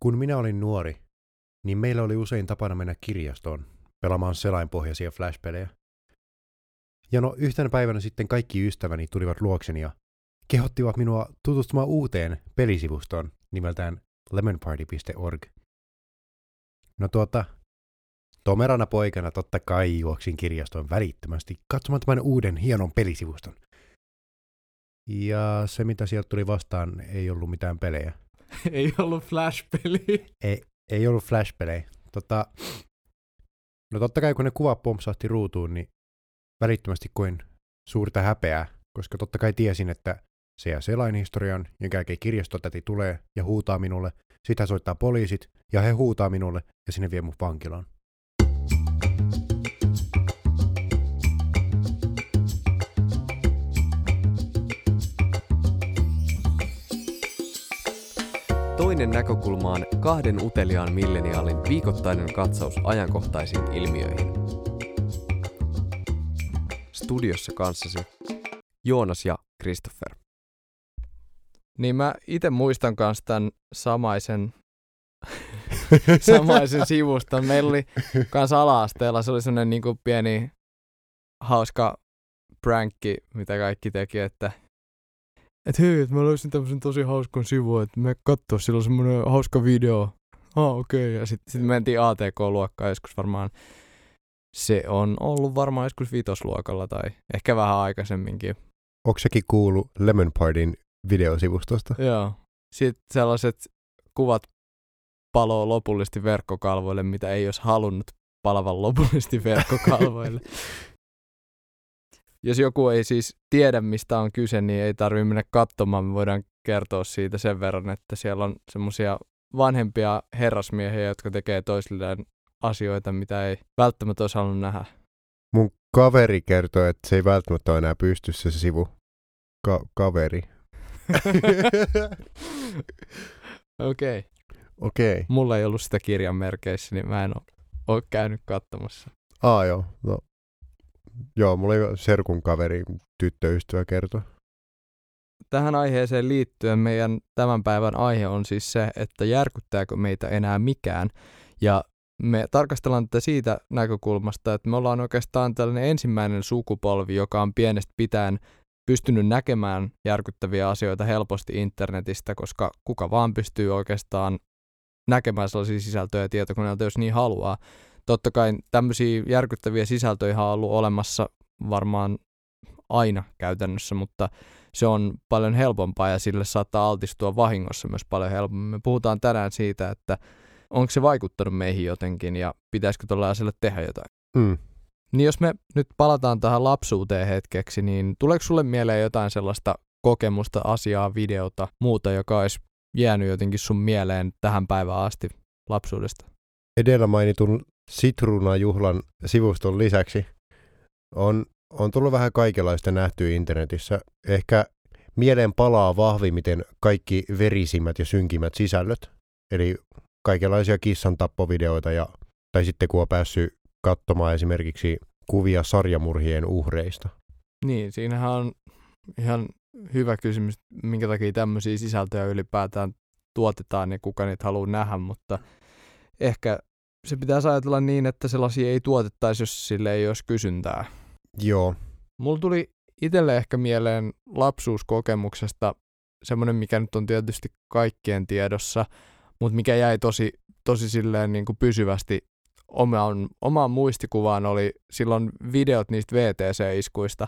Kun minä olin nuori, niin meillä oli usein tapana mennä kirjastoon pelaamaan selainpohjaisia flashpelejä. Ja no yhtenä päivänä sitten kaikki ystäväni tulivat luokseni ja kehottivat minua tutustumaan uuteen pelisivustoon nimeltään lemonparty.org. No tuota, tomerana poikana totta kai juoksin kirjastoon välittömästi katsomaan tämän uuden hienon pelisivuston. Ja se mitä sieltä tuli vastaan ei ollut mitään pelejä. ei ollut Flash-peli. Ei, ei ollut Flash-pelejä. Tota, no totta kai kun ne kuvat pompsahti ruutuun, niin välittömästi koin suurta häpeää, koska totta kai tiesin, että se jää selainhistorian, jonka jälkeen kirjastotäti tulee ja huutaa minulle, sitä soittaa poliisit ja he huutaa minulle ja sinne vie mun vankilaan. Toinen näkökulma on kahden uteliaan milleniaalin viikoittainen katsaus ajankohtaisiin ilmiöihin. Studiossa kanssasi Joonas ja Christopher. Niin mä itse muistan kanssa tämän samaisen, samaisen sivuston. Meillä oli kans ala-asteella, se oli semmoinen niin pieni hauska prankki, mitä kaikki teki, että et hei, että mä löysin tämmöisen tosi hauskan sivun, että me katsoa, sillä on semmoinen hauska video. Ah, okei. Okay. Ja sitten sit mentiin ATK-luokkaan joskus varmaan. Se on ollut varmaan joskus vitosluokalla tai ehkä vähän aikaisemminkin. Onko sekin kuulu Lemon Partyn videosivustosta? Joo. Sitten sellaiset kuvat paloo lopullisesti verkkokalvoille, mitä ei olisi halunnut palavan lopullisesti verkkokalvoille. Jos joku ei siis tiedä, mistä on kyse, niin ei tarvitse mennä katsomaan. Me voidaan kertoa siitä sen verran, että siellä on semmoisia vanhempia herrasmiehiä, jotka tekee toisilleen asioita, mitä ei välttämättä olisi halunnut nähdä. Mun kaveri kertoi, että se ei välttämättä ole enää pystyssä se sivu. Ka- kaveri. Okei. Okay. Okei. Okay. Mulla ei ollut sitä kirjan merkeissä, niin mä en ole, ole käynyt katsomassa. Aa joo, no Joo, mulla oli serkun kaveri, tyttöystävä kertoi. Tähän aiheeseen liittyen meidän tämän päivän aihe on siis se, että järkyttääkö meitä enää mikään. Ja me tarkastellaan tätä siitä näkökulmasta, että me ollaan oikeastaan tällainen ensimmäinen sukupolvi, joka on pienestä pitäen pystynyt näkemään järkyttäviä asioita helposti internetistä, koska kuka vaan pystyy oikeastaan näkemään sellaisia sisältöjä tietokoneelta, jos niin haluaa totta kai tämmöisiä järkyttäviä sisältöjä on ollut olemassa varmaan aina käytännössä, mutta se on paljon helpompaa ja sille saattaa altistua vahingossa myös paljon helpommin. Me puhutaan tänään siitä, että onko se vaikuttanut meihin jotenkin ja pitäisikö tuolla asialle tehdä jotain. Mm. Niin jos me nyt palataan tähän lapsuuteen hetkeksi, niin tuleeko sulle mieleen jotain sellaista kokemusta, asiaa, videota, muuta, joka olisi jäänyt jotenkin sun mieleen tähän päivään asti lapsuudesta? Edellä mainitun Sitruunajuhlan sivuston lisäksi on, on tullut vähän kaikenlaista nähtyä internetissä. Ehkä mieleen palaa vahvimmiten kaikki verisimmät ja synkimmät sisällöt, eli kaikenlaisia kissan tappovideoita ja, tai sitten kun on päässyt katsomaan esimerkiksi kuvia sarjamurhien uhreista. Niin, siinähän on ihan hyvä kysymys, minkä takia tämmöisiä sisältöjä ylipäätään tuotetaan ja kuka niitä haluaa nähdä, mutta ehkä se pitää ajatella niin, että sellaisia ei tuotettaisi, jos sille ei olisi kysyntää. Joo. Mulla tuli itselle ehkä mieleen lapsuuskokemuksesta semmoinen, mikä nyt on tietysti kaikkien tiedossa, mutta mikä jäi tosi, tosi silleen niin kuin pysyvästi omaan, omaan muistikuvaan oli silloin videot niistä VTC-iskuista,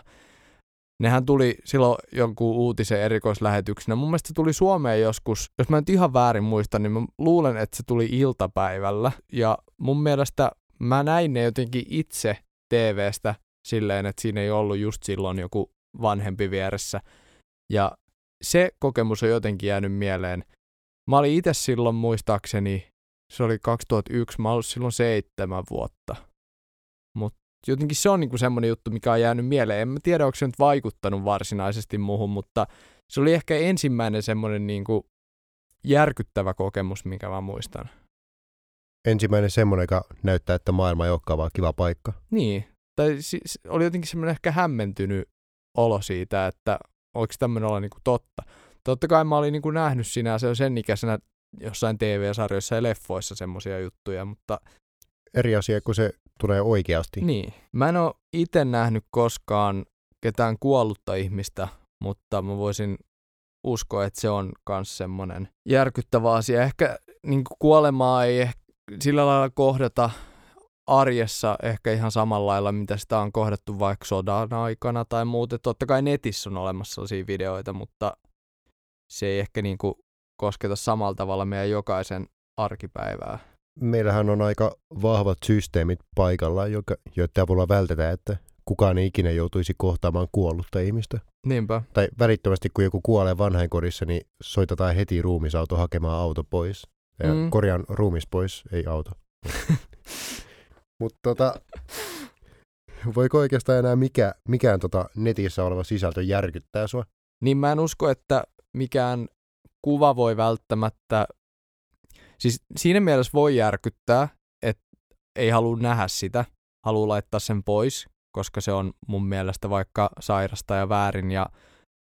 Nehän tuli silloin jonkun uutisen erikoislähetyksenä. Mun mielestä se tuli Suomeen joskus, jos mä nyt ihan väärin muista, niin mä luulen, että se tuli iltapäivällä. Ja mun mielestä mä näin ne jotenkin itse TVstä silleen, että siinä ei ollut just silloin joku vanhempi vieressä. Ja se kokemus on jotenkin jäänyt mieleen. Mä olin itse silloin muistaakseni, se oli 2001, mä olin silloin seitsemän vuotta. Jotenkin se on niinku semmoinen juttu, mikä on jäänyt mieleen. En mä tiedä, onko se nyt vaikuttanut varsinaisesti muuhun, mutta se oli ehkä ensimmäinen semmoinen niinku järkyttävä kokemus, mikä mä muistan. Ensimmäinen semmoinen, joka näyttää, että maailma ei olekaan vaan kiva paikka. Niin. Tai siis oli jotenkin semmoinen ehkä hämmentynyt olo siitä, että oliko tämmöinen olla niinku totta. Totta kai mä olin niinku nähnyt sinä se on sen ikäisenä jossain TV-sarjoissa ja leffoissa semmoisia juttuja, mutta Eri asia, kun se tulee oikeasti. niin. Mä en ole itse nähnyt koskaan ketään kuollutta ihmistä, mutta mä voisin uskoa, että se on myös semmoinen järkyttävä asia. Ehkä niin kuolemaa ei ehkä sillä lailla kohdata arjessa ehkä ihan samalla lailla, mitä sitä on kohdattu vaikka sodan aikana tai muuten. Totta kai netissä on olemassa sellaisia videoita, mutta se ei ehkä niin kuin kosketa samalla tavalla meidän jokaisen arkipäivää. Meillähän on aika vahvat systeemit paikalla, joka, joiden avulla vältetään, että kukaan ei ikinä joutuisi kohtaamaan kuollutta ihmistä. Niinpä. Tai välittömästi, kun joku kuolee vanhainkodissa, niin soitetaan heti ruumisauto hakemaan auto pois. Ja Mm. Korjaan ruumis pois, ei auto. Mutta tota, voiko oikeastaan enää mikä, mikään tota netissä oleva sisältö järkyttää sua? Niin mä en usko, että mikään kuva voi välttämättä, siis siinä mielessä voi järkyttää, että ei halua nähdä sitä, haluaa laittaa sen pois, koska se on mun mielestä vaikka sairasta ja väärin ja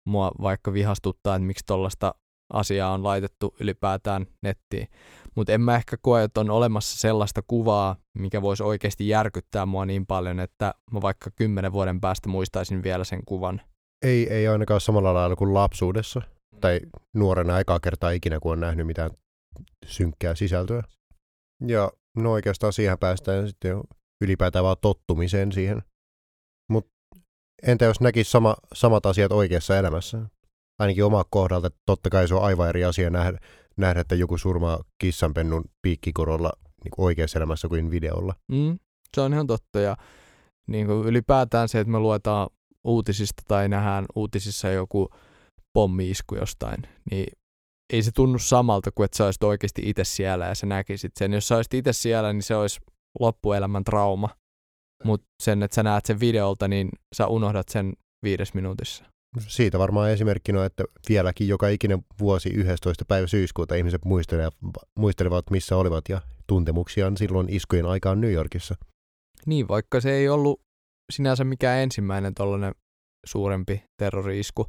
mua vaikka vihastuttaa, että miksi tollaista asiaa on laitettu ylipäätään nettiin. Mutta en mä ehkä koe, että on olemassa sellaista kuvaa, mikä voisi oikeasti järkyttää mua niin paljon, että mä vaikka kymmenen vuoden päästä muistaisin vielä sen kuvan. Ei, ei ainakaan samalla lailla kuin lapsuudessa. Tai nuorena ekaa kertaa ikinä, kun on nähnyt mitään synkkää sisältöä. Ja no oikeastaan siihen päästään sitten ylipäätään vaan tottumiseen siihen. Mutta entä jos näkisi sama, samat asiat oikeassa elämässä? Ainakin oma kohdalta, että totta kai se on aivan eri asia nähdä, nähdä että joku surmaa kissanpennun piikkikorolla niin kuin oikeassa elämässä kuin videolla. Mm, se on ihan totta ja niin kuin ylipäätään se, että me luetaan uutisista tai nähdään uutisissa joku pommi-isku jostain, niin ei se tunnu samalta kuin että sä olisit oikeasti itse siellä ja sä näkisit sen. Jos sä olisit itse siellä, niin se olisi loppuelämän trauma. Mutta sen, että sä näet sen videolta, niin sä unohdat sen viides minuutissa. Siitä varmaan esimerkkinä on, että vieläkin joka ikinen vuosi 11. päivä syyskuuta ihmiset muistelevat, muistelevat, missä olivat ja tuntemuksiaan silloin iskujen aikaan New Yorkissa. Niin, vaikka se ei ollut sinänsä mikään ensimmäinen tollainen suurempi terrori-isku.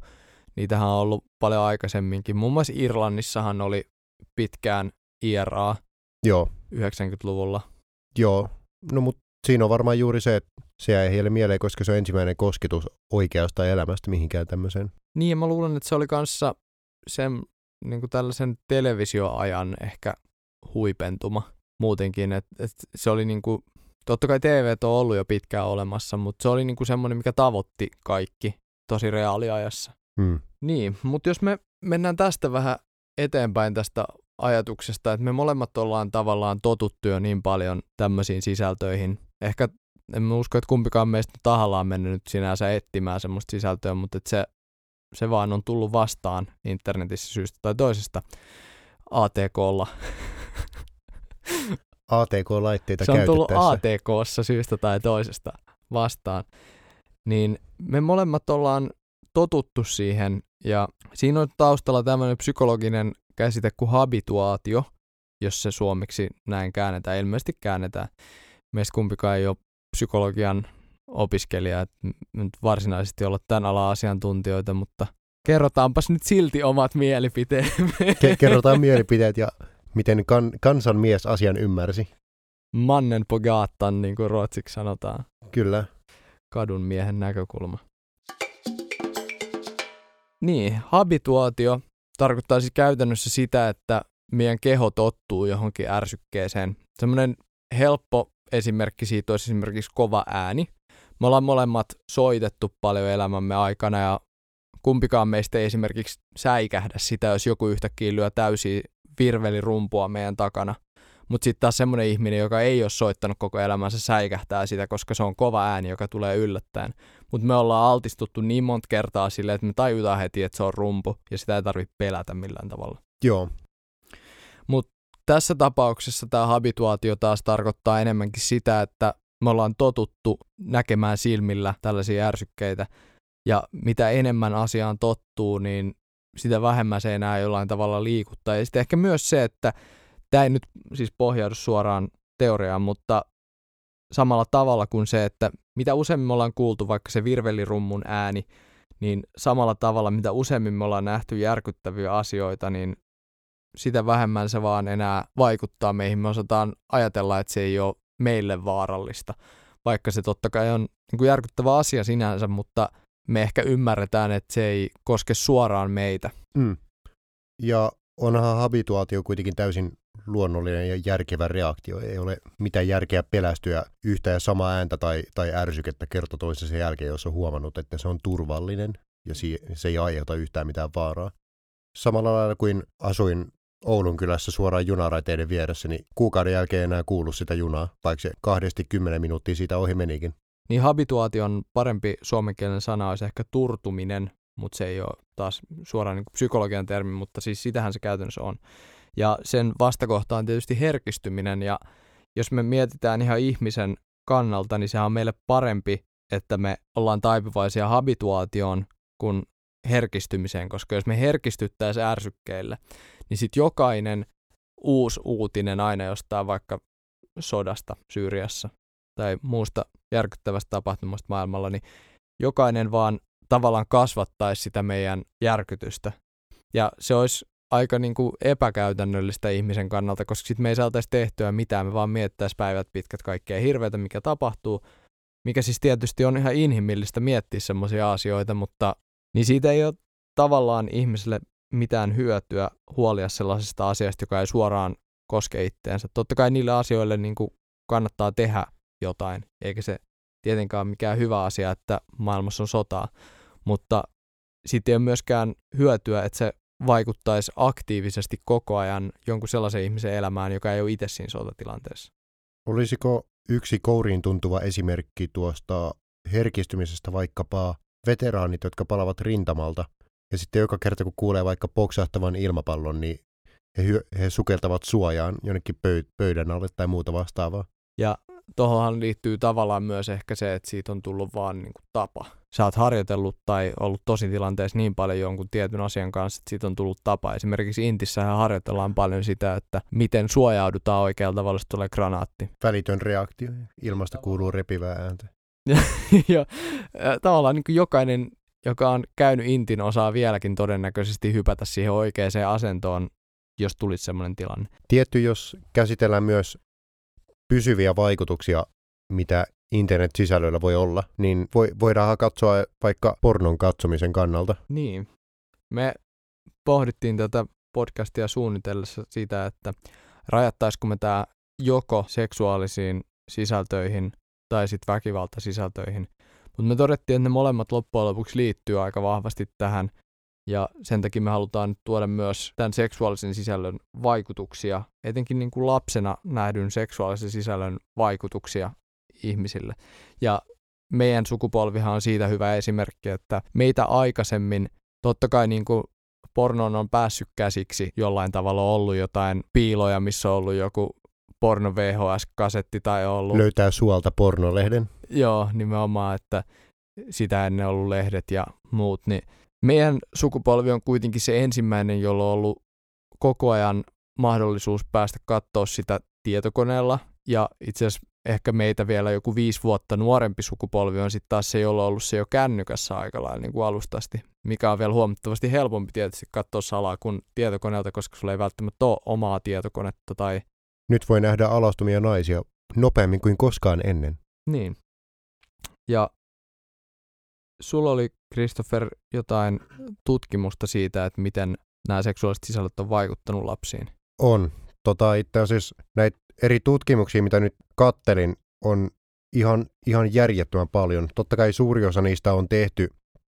Niitähän on ollut paljon aikaisemminkin. Muun muassa Irlannissahan oli pitkään IRA Joo, 90-luvulla. joo. No mutta siinä on varmaan juuri se, että se jäi heille mieleen, koska se on ensimmäinen kosketus oikeasta elämästä mihinkään tämmöiseen. Niin, ja mä luulen, että se oli kanssa sen niin kuin tällaisen televisioajan ehkä huipentuma muutenkin, että, että se oli niin kuin, totta kai TV on ollut jo pitkään olemassa, mutta se oli niin kuin semmoinen, mikä tavoitti kaikki tosi reaaliajassa. Hmm. Niin, mutta jos me mennään tästä vähän eteenpäin tästä ajatuksesta, että me molemmat ollaan tavallaan totuttu jo niin paljon tämmöisiin sisältöihin. Ehkä en usko, että kumpikaan meistä tahallaan mennyt nyt sinänsä etsimään semmoista sisältöä, mutta että se, se vaan on tullut vastaan internetissä syystä tai toisesta ATKlla. ATK-laitteita se on tullut. ATKssa syystä tai toisesta vastaan. Niin me molemmat ollaan totuttu siihen ja siinä on taustalla tämmöinen psykologinen käsite kuin habituaatio, jos se suomeksi näin käännetään, ilmeisesti käännetään. Meistä kumpikaan ei ole psykologian opiskelija, että nyt varsinaisesti olla tämän alan asiantuntijoita, mutta kerrotaanpas nyt silti omat mielipiteemme. Ke- kerrotaan mielipiteet ja miten kan- kansanmies asian ymmärsi. Mannen på gatan, niin kuin ruotsiksi sanotaan. Kyllä. kadun miehen näkökulma. Niin, habituaatio tarkoittaa siis käytännössä sitä, että meidän keho tottuu johonkin ärsykkeeseen. Semmoinen helppo esimerkki siitä olisi esimerkiksi kova ääni. Me ollaan molemmat soitettu paljon elämämme aikana ja kumpikaan meistä ei esimerkiksi säikähdä sitä, jos joku yhtäkkiä lyö täysiä virvelirumpua meidän takana. Mutta sitten taas semmoinen ihminen, joka ei ole soittanut koko elämänsä, säikähtää sitä, koska se on kova ääni, joka tulee yllättäen. Mutta me ollaan altistuttu niin monta kertaa silleen, että me tajutaan heti, että se on rumpu, ja sitä ei tarvitse pelätä millään tavalla. Joo. Tässä tapauksessa tämä habituaatio taas tarkoittaa enemmänkin sitä, että me ollaan totuttu näkemään silmillä tällaisia ärsykkeitä, ja mitä enemmän asiaan tottuu, niin sitä vähemmän se enää jollain tavalla liikuttaa. Ja sitten ehkä myös se, että tämä ei nyt siis pohjaudu suoraan teoriaan, mutta samalla tavalla kuin se, että mitä useammin me ollaan kuultu vaikka se virvelirummun ääni, niin samalla tavalla mitä useammin me ollaan nähty järkyttäviä asioita, niin sitä vähemmän se vaan enää vaikuttaa meihin. Me osataan ajatella, että se ei ole meille vaarallista, vaikka se totta kai on niin kuin järkyttävä asia sinänsä, mutta me ehkä ymmärretään, että se ei koske suoraan meitä. Mm. Ja onhan habituaatio kuitenkin täysin luonnollinen ja järkevä reaktio. Ei ole mitään järkeä pelästyä yhtä ja samaa ääntä tai, tai ärsykettä kerta toisensa jälkeen, jos on huomannut, että se on turvallinen ja se ei aiheuta yhtään mitään vaaraa. Samalla lailla kuin asuin Oulun kylässä suoraan junaraiteiden vieressä, niin kuukauden jälkeen enää kuulu sitä junaa, vaikka se kahdesti kymmenen minuuttia siitä ohi menikin. Niin habituaation parempi suomenkielinen sana olisi ehkä turtuminen, mutta se ei ole taas suoraan niin psykologian termi, mutta siis sitähän se käytännössä on. Ja sen vastakohta on tietysti herkistyminen, ja jos me mietitään ihan ihmisen kannalta, niin sehän on meille parempi, että me ollaan taipuvaisia habituaatioon kuin herkistymiseen, koska jos me herkistyttäisiin ärsykkeille, niin sitten jokainen uusi uutinen aina jostain vaikka sodasta Syyriassa tai muusta järkyttävästä tapahtumasta maailmalla, niin jokainen vaan tavallaan kasvattaisi sitä meidän järkytystä. Ja se olisi aika niin kuin epäkäytännöllistä ihmisen kannalta, koska sitten me ei saataisi tehtyä mitään, me vaan miettäisi päivät pitkät kaikkea hirveätä, mikä tapahtuu, mikä siis tietysti on ihan inhimillistä miettiä semmoisia asioita, mutta niin siitä ei ole tavallaan ihmiselle mitään hyötyä huolia sellaisesta asiasta, joka ei suoraan koske itteensä. Totta kai niille asioille niin kuin kannattaa tehdä jotain, eikä se tietenkään ole mikään hyvä asia, että maailmassa on sotaa, mutta sitten ei ole myöskään hyötyä, että se vaikuttaisi aktiivisesti koko ajan jonkun sellaisen ihmisen elämään, joka ei ole itse siinä sotatilanteessa. Olisiko yksi kouriin tuntuva esimerkki tuosta herkistymisestä vaikkapa veteraanit, jotka palavat rintamalta, ja sitten joka kerta kun kuulee vaikka poksahtavan ilmapallon, niin he, he sukeltavat suojaan jonnekin pöydän alle tai muuta vastaavaa. Ja tuohonhan liittyy tavallaan myös ehkä se, että siitä on tullut vaan niin kuin tapa. Sä oot harjoitellut tai ollut tosi tilanteessa niin paljon jonkun tietyn asian kanssa, että siitä on tullut tapa. Esimerkiksi Intissähän harjoitellaan paljon sitä, että miten suojaudutaan oikealla tavalla, jos tulee granaatti. Välitön reaktio. Ilmasta kuuluu repivää ääntä. ja, tavallaan niin kuin jokainen, joka on käynyt Intin, osaa vieläkin todennäköisesti hypätä siihen oikeaan asentoon, jos tulisi sellainen tilanne. Tietty, jos käsitellään myös pysyviä vaikutuksia, mitä internet-sisällöllä voi olla, niin voi, voidaan katsoa vaikka pornon katsomisen kannalta. Niin. Me pohdittiin tätä podcastia suunnitellessa sitä, että rajattaisiko me tämä joko seksuaalisiin sisältöihin tai sitten väkivaltasisältöihin. Mutta me todettiin, että ne molemmat loppujen lopuksi liittyy aika vahvasti tähän ja sen takia me halutaan tuoda myös tämän seksuaalisen sisällön vaikutuksia, etenkin niin kuin lapsena nähdyn seksuaalisen sisällön vaikutuksia ihmisille. Ja meidän sukupolvihan on siitä hyvä esimerkki, että meitä aikaisemmin, totta kai niin kuin pornon on päässyt käsiksi jollain tavalla ollut jotain piiloja, missä on ollut joku porno VHS-kasetti tai ollut... Löytää suolta pornolehden. Joo, nimenomaan, että sitä ennen ollut lehdet ja muut, niin meidän sukupolvi on kuitenkin se ensimmäinen, jolla on ollut koko ajan mahdollisuus päästä katsoa sitä tietokoneella. Ja itse asiassa ehkä meitä vielä joku viisi vuotta nuorempi sukupolvi on sitten taas se, jolla on ollut se jo kännykässä aika lailla niin kuin alustasti, mikä on vielä huomattavasti helpompi tietysti katsoa salaa kuin tietokoneelta, koska sulla ei välttämättä ole omaa tietokonetta tai... Nyt voi nähdä alastumia naisia nopeammin kuin koskaan ennen. Niin. Ja sulla oli, Christopher, jotain tutkimusta siitä, että miten nämä seksuaaliset sisällöt on vaikuttanut lapsiin? On. Tota, itse asiassa näitä eri tutkimuksia, mitä nyt kattelin, on ihan, ihan järjettömän paljon. Totta kai suuri osa niistä on tehty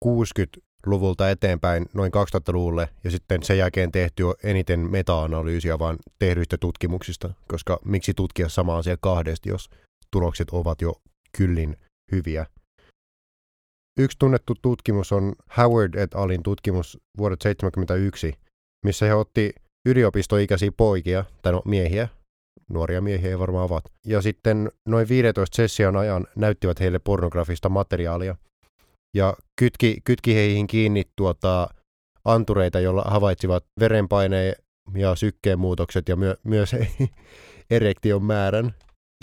60-luvulta eteenpäin noin 2000-luvulle ja sitten sen jälkeen tehty eniten meta-analyysiä vaan tehdyistä tutkimuksista, koska miksi tutkia sama asia kahdesti, jos tulokset ovat jo kyllin hyviä. Yksi tunnettu tutkimus on Howard et alin tutkimus vuodet 1971, missä he otti yliopistoikäisiä poikia, tai no miehiä, nuoria miehiä ei varmaan ovat, ja sitten noin 15 session ajan näyttivät heille pornografista materiaalia, ja kytki, kytki heihin kiinni tuota, antureita, joilla havaitsivat verenpaineen ja sykkeen muutokset ja myö, myös erektion määrän.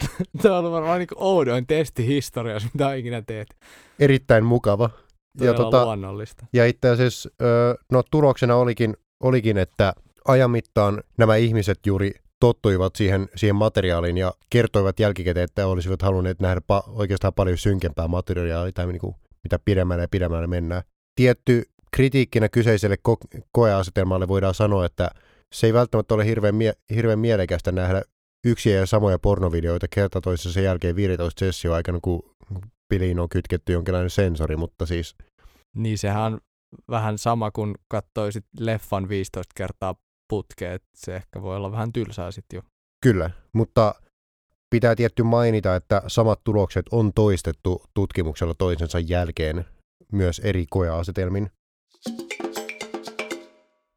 Tämä on varmaan niin oudoin testi historiassa, mitä ikinä teet. Erittäin mukava. ja, tota, luonnollista. Ja itse asiassa, no tuloksena olikin, olikin, että ajan mittaan nämä ihmiset juuri tottuivat siihen, siihen materiaaliin ja kertoivat jälkikäteen, että olisivat halunneet nähdä pa- oikeastaan paljon synkempää materiaalia tai niin kuin, mitä pidemmälle ja pidemmälle mennään. Tietty kritiikkinä kyseiselle ko- koeasetelmalle voidaan sanoa, että se ei välttämättä ole hirveän, mie- hirveän mielekästä nähdä yksiä ja samoja pornovideoita kerta toisessa jälkeen 15 sessio aikana, kun piliin on kytketty jonkinlainen sensori, mutta siis... Niin sehän on vähän sama kuin katsoisit leffan 15 kertaa putkeen, se ehkä voi olla vähän tylsää sitten jo. Kyllä, mutta pitää tietty mainita, että samat tulokset on toistettu tutkimuksella toisensa jälkeen myös eri koeasetelmin.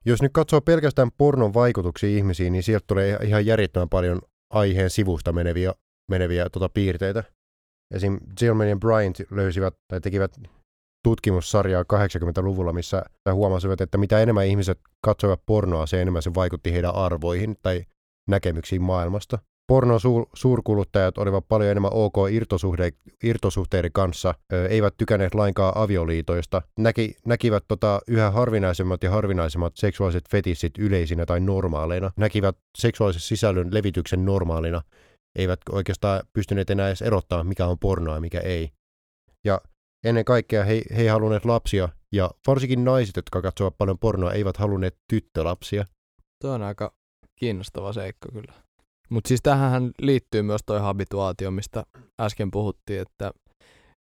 Jos nyt katsoo pelkästään pornon vaikutuksia ihmisiin, niin sieltä tulee ihan järjettömän paljon aiheen sivusta meneviä, meneviä tota, piirteitä. Esim. Zillman ja Bryant löysivät tai tekivät tutkimussarjaa 80-luvulla, missä huomasivat, että mitä enemmän ihmiset katsoivat pornoa, se enemmän se vaikutti heidän arvoihin tai näkemyksiin maailmasta. Pornon suur- suurkuluttajat olivat paljon enemmän ok irtosuhde- irtosuhteiden kanssa, eivät tykänneet lainkaan avioliitoista, näki, näkivät tota yhä harvinaisemmat ja harvinaisemmat seksuaaliset fetissit yleisinä tai normaaleina, näkivät seksuaalisen sisällön levityksen normaalina, eivät oikeastaan pystyneet enää edes erottamaan, mikä on pornoa ja mikä ei. Ja ennen kaikkea he, he ei halunneet lapsia, ja varsinkin naiset, jotka katsovat paljon pornoa, eivät halunneet tyttölapsia. Tuo on aika kiinnostava seikka kyllä. Mutta siis tähän liittyy myös toi habituaatio, mistä äsken puhuttiin, että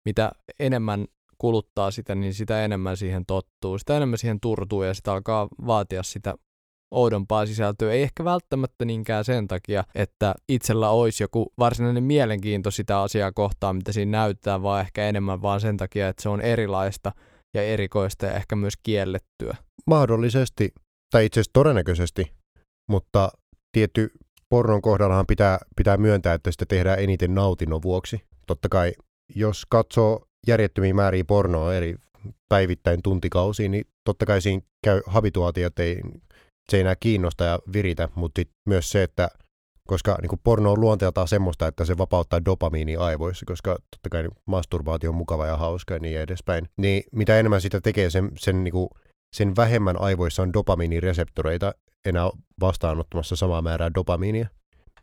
mitä enemmän kuluttaa sitä, niin sitä enemmän siihen tottuu, sitä enemmän siihen turtuu ja sitä alkaa vaatia sitä oudompaa sisältöä. Ei ehkä välttämättä niinkään sen takia, että itsellä olisi joku varsinainen mielenkiinto sitä asiaa kohtaan, mitä siinä näyttää, vaan ehkä enemmän vaan sen takia, että se on erilaista ja erikoista ja ehkä myös kiellettyä. Mahdollisesti, tai itse asiassa todennäköisesti, mutta tietty pornon kohdallahan pitää, pitää myöntää, että sitä tehdään eniten nautinnon vuoksi. Totta kai, jos katsoo järjettömiä määriä pornoa eri päivittäin tuntikausiin, niin totta kai siinä käy habituaatiot, ei, se ei enää kiinnosta ja viritä, mutta myös se, että koska niin kuin porno on luonteeltaan semmoista, että se vapauttaa dopamiini aivoissa, koska totta kai masturbaatio on mukava ja hauska ja niin edespäin. Niin mitä enemmän sitä tekee, sen, sen, niin kuin, sen vähemmän aivoissa on dopamiinireseptoreita enää vastaanottamassa samaa määrää dopamiinia,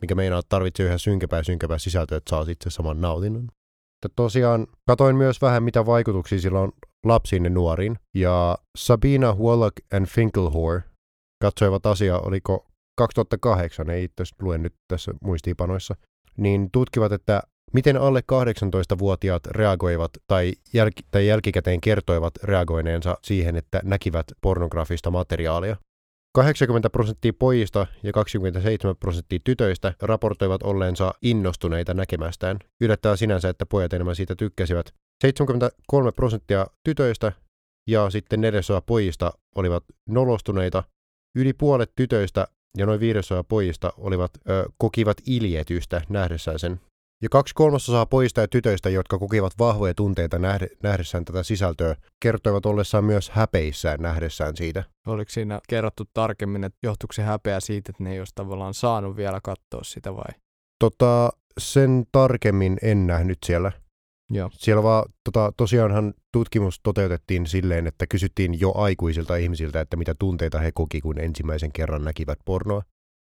mikä meinaa, että tarvitsee yhä synkempää ja synkempää sisältöä, että saa sitten saman nautinnon. Mutta tosiaan katoin myös vähän, mitä vaikutuksia sillä on lapsiin ja nuoriin. Ja Sabina Wallach and Finkelhor katsoivat asiaa, oliko 2008, ei itse luen nyt tässä muistiinpanoissa, niin tutkivat, että miten alle 18-vuotiaat reagoivat tai, jälki, tai jälkikäteen kertoivat reagoineensa siihen, että näkivät pornografista materiaalia. 80 prosenttia pojista ja 27 prosenttia tytöistä raportoivat olleensa innostuneita näkemästään. Yllättää sinänsä, että pojat enemmän siitä tykkäsivät. 73 prosenttia tytöistä ja sitten neljäsosa pojista olivat nolostuneita. Yli puolet tytöistä ja noin viidesosa pojista olivat, ö, kokivat iljetystä nähdessään sen. Ja kaksi kolmasosaa pojista ja tytöistä, jotka kokivat vahvoja tunteita nähde, nähdessään tätä sisältöä, kertoivat ollessaan myös häpeissään nähdessään siitä. Oliko siinä kerrottu tarkemmin, että johtuiko se häpeä siitä, että ne ei olisi tavallaan saanut vielä katsoa sitä vai? Tota, sen tarkemmin en nähnyt siellä. Joo. Siellä vaan, tota, tosiaanhan tutkimus toteutettiin silleen, että kysyttiin jo aikuisilta ihmisiltä, että mitä tunteita he koki, kun ensimmäisen kerran näkivät pornoa.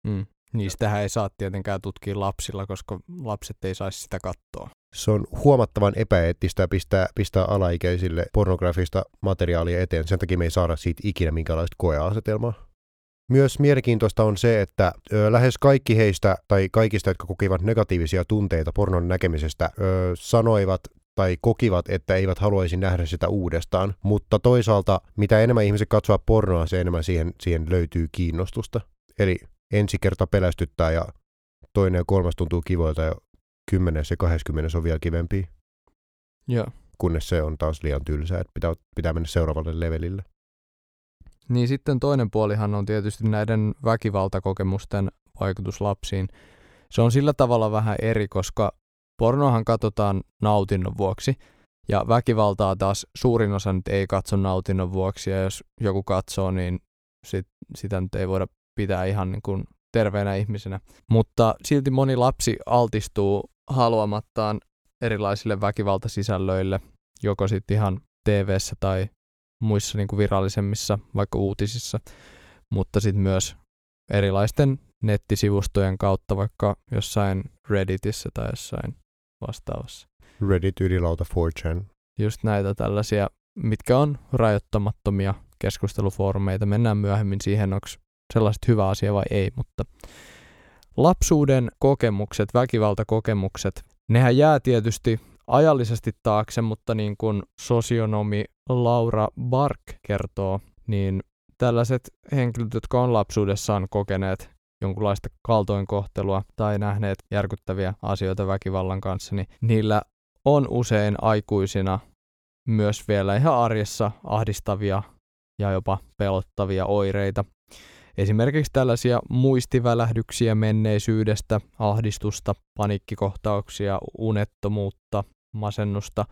Mm. Niistähän ei saa tietenkään tutkia lapsilla, koska lapset ei saisi sitä katsoa. Se on huomattavan epäeettistä pistää, pistää alaikäisille pornografista materiaalia eteen. Sen takia me ei saada siitä ikinä minkälaista koeasetelmaa. Myös mielenkiintoista on se, että ö, lähes kaikki heistä tai kaikista, jotka kokivat negatiivisia tunteita pornon näkemisestä, ö, sanoivat tai kokivat, että eivät haluaisi nähdä sitä uudestaan. Mutta toisaalta, mitä enemmän ihmiset katsovat pornoa, se enemmän siihen, siihen löytyy kiinnostusta. Eli ensi kerta pelästyttää ja toinen ja kolmas tuntuu kivoilta ja kymmenes ja kahdeskymmenes on vielä kivempi. Joo. Kunnes se on taas liian tylsää, että pitää, pitää mennä seuraavalle levelille. Niin sitten toinen puolihan on tietysti näiden väkivaltakokemusten vaikutus lapsiin. Se on sillä tavalla vähän eri, koska pornohan katsotaan nautinnon vuoksi, ja väkivaltaa taas suurin osa nyt ei katso nautinnon vuoksi, ja jos joku katsoo, niin sit, sitä nyt ei voida pitää ihan niin kuin terveenä ihmisenä. Mutta silti moni lapsi altistuu haluamattaan erilaisille väkivaltasisällöille, joko sitten ihan tv tai muissa niin kuin virallisemmissa, vaikka uutisissa, mutta sitten myös erilaisten nettisivustojen kautta, vaikka jossain Redditissä tai jossain vastaavassa. Reddit, ylilauta, 4chan. Just näitä tällaisia, mitkä on rajoittamattomia keskustelufoorumeita. Mennään myöhemmin siihen, onko sellaiset hyvä asia vai ei, mutta lapsuuden kokemukset, väkivaltakokemukset, nehän jää tietysti ajallisesti taakse, mutta niin kuin sosionomi Laura Bark kertoo, niin tällaiset henkilöt, jotka on lapsuudessaan kokeneet jonkunlaista kaltoinkohtelua tai nähneet järkyttäviä asioita väkivallan kanssa, niin niillä on usein aikuisina myös vielä ihan arjessa ahdistavia ja jopa pelottavia oireita. Esimerkiksi tällaisia muistivälähdyksiä menneisyydestä, ahdistusta, paniikkikohtauksia, unettomuutta, masennusta,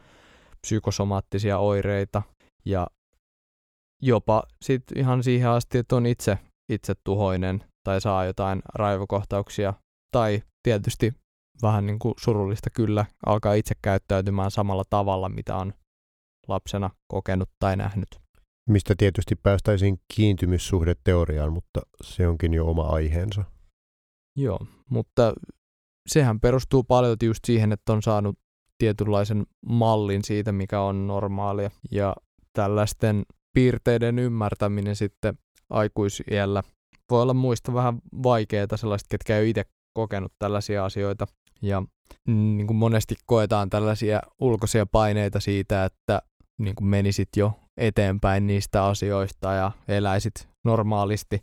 psykosomaattisia oireita ja jopa sit ihan siihen asti, että on itse, itse tuhoinen tai saa jotain raivokohtauksia tai tietysti vähän niin kuin surullista kyllä alkaa itse käyttäytymään samalla tavalla, mitä on lapsena kokenut tai nähnyt. Mistä tietysti päästäisiin kiintymyssuhdeteoriaan, mutta se onkin jo oma aiheensa. Joo, mutta sehän perustuu paljon just siihen, että on saanut tietynlaisen mallin siitä, mikä on normaalia. Ja tällaisten piirteiden ymmärtäminen sitten aikuisiellä voi olla muista vähän vaikeaa sellaiset, ketkä ei itse kokenut tällaisia asioita. Ja niin kuin monesti koetaan tällaisia ulkoisia paineita siitä, että niin kuin menisit jo eteenpäin niistä asioista ja eläisit normaalisti,